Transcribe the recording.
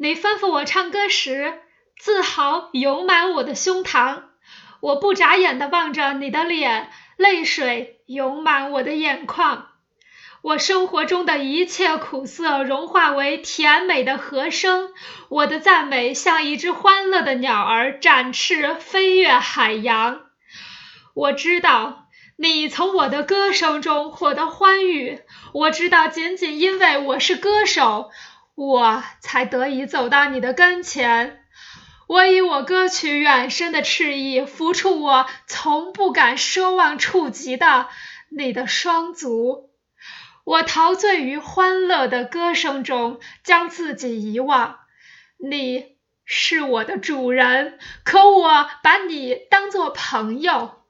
你吩咐我唱歌时，自豪涌满我的胸膛。我不眨眼地望着你的脸，泪水涌满我的眼眶。我生活中的一切苦涩融化为甜美的和声，我的赞美像一只欢乐的鸟儿展翅飞越海洋。我知道你从我的歌声中获得欢愉，我知道仅仅因为我是歌手，我才得以走到你的跟前。我以我歌曲远伸的翅翼抚触我从不敢奢望触及的你的双足，我陶醉于欢乐的歌声中，将自己遗忘。你是我的主人，可我把你当作朋友。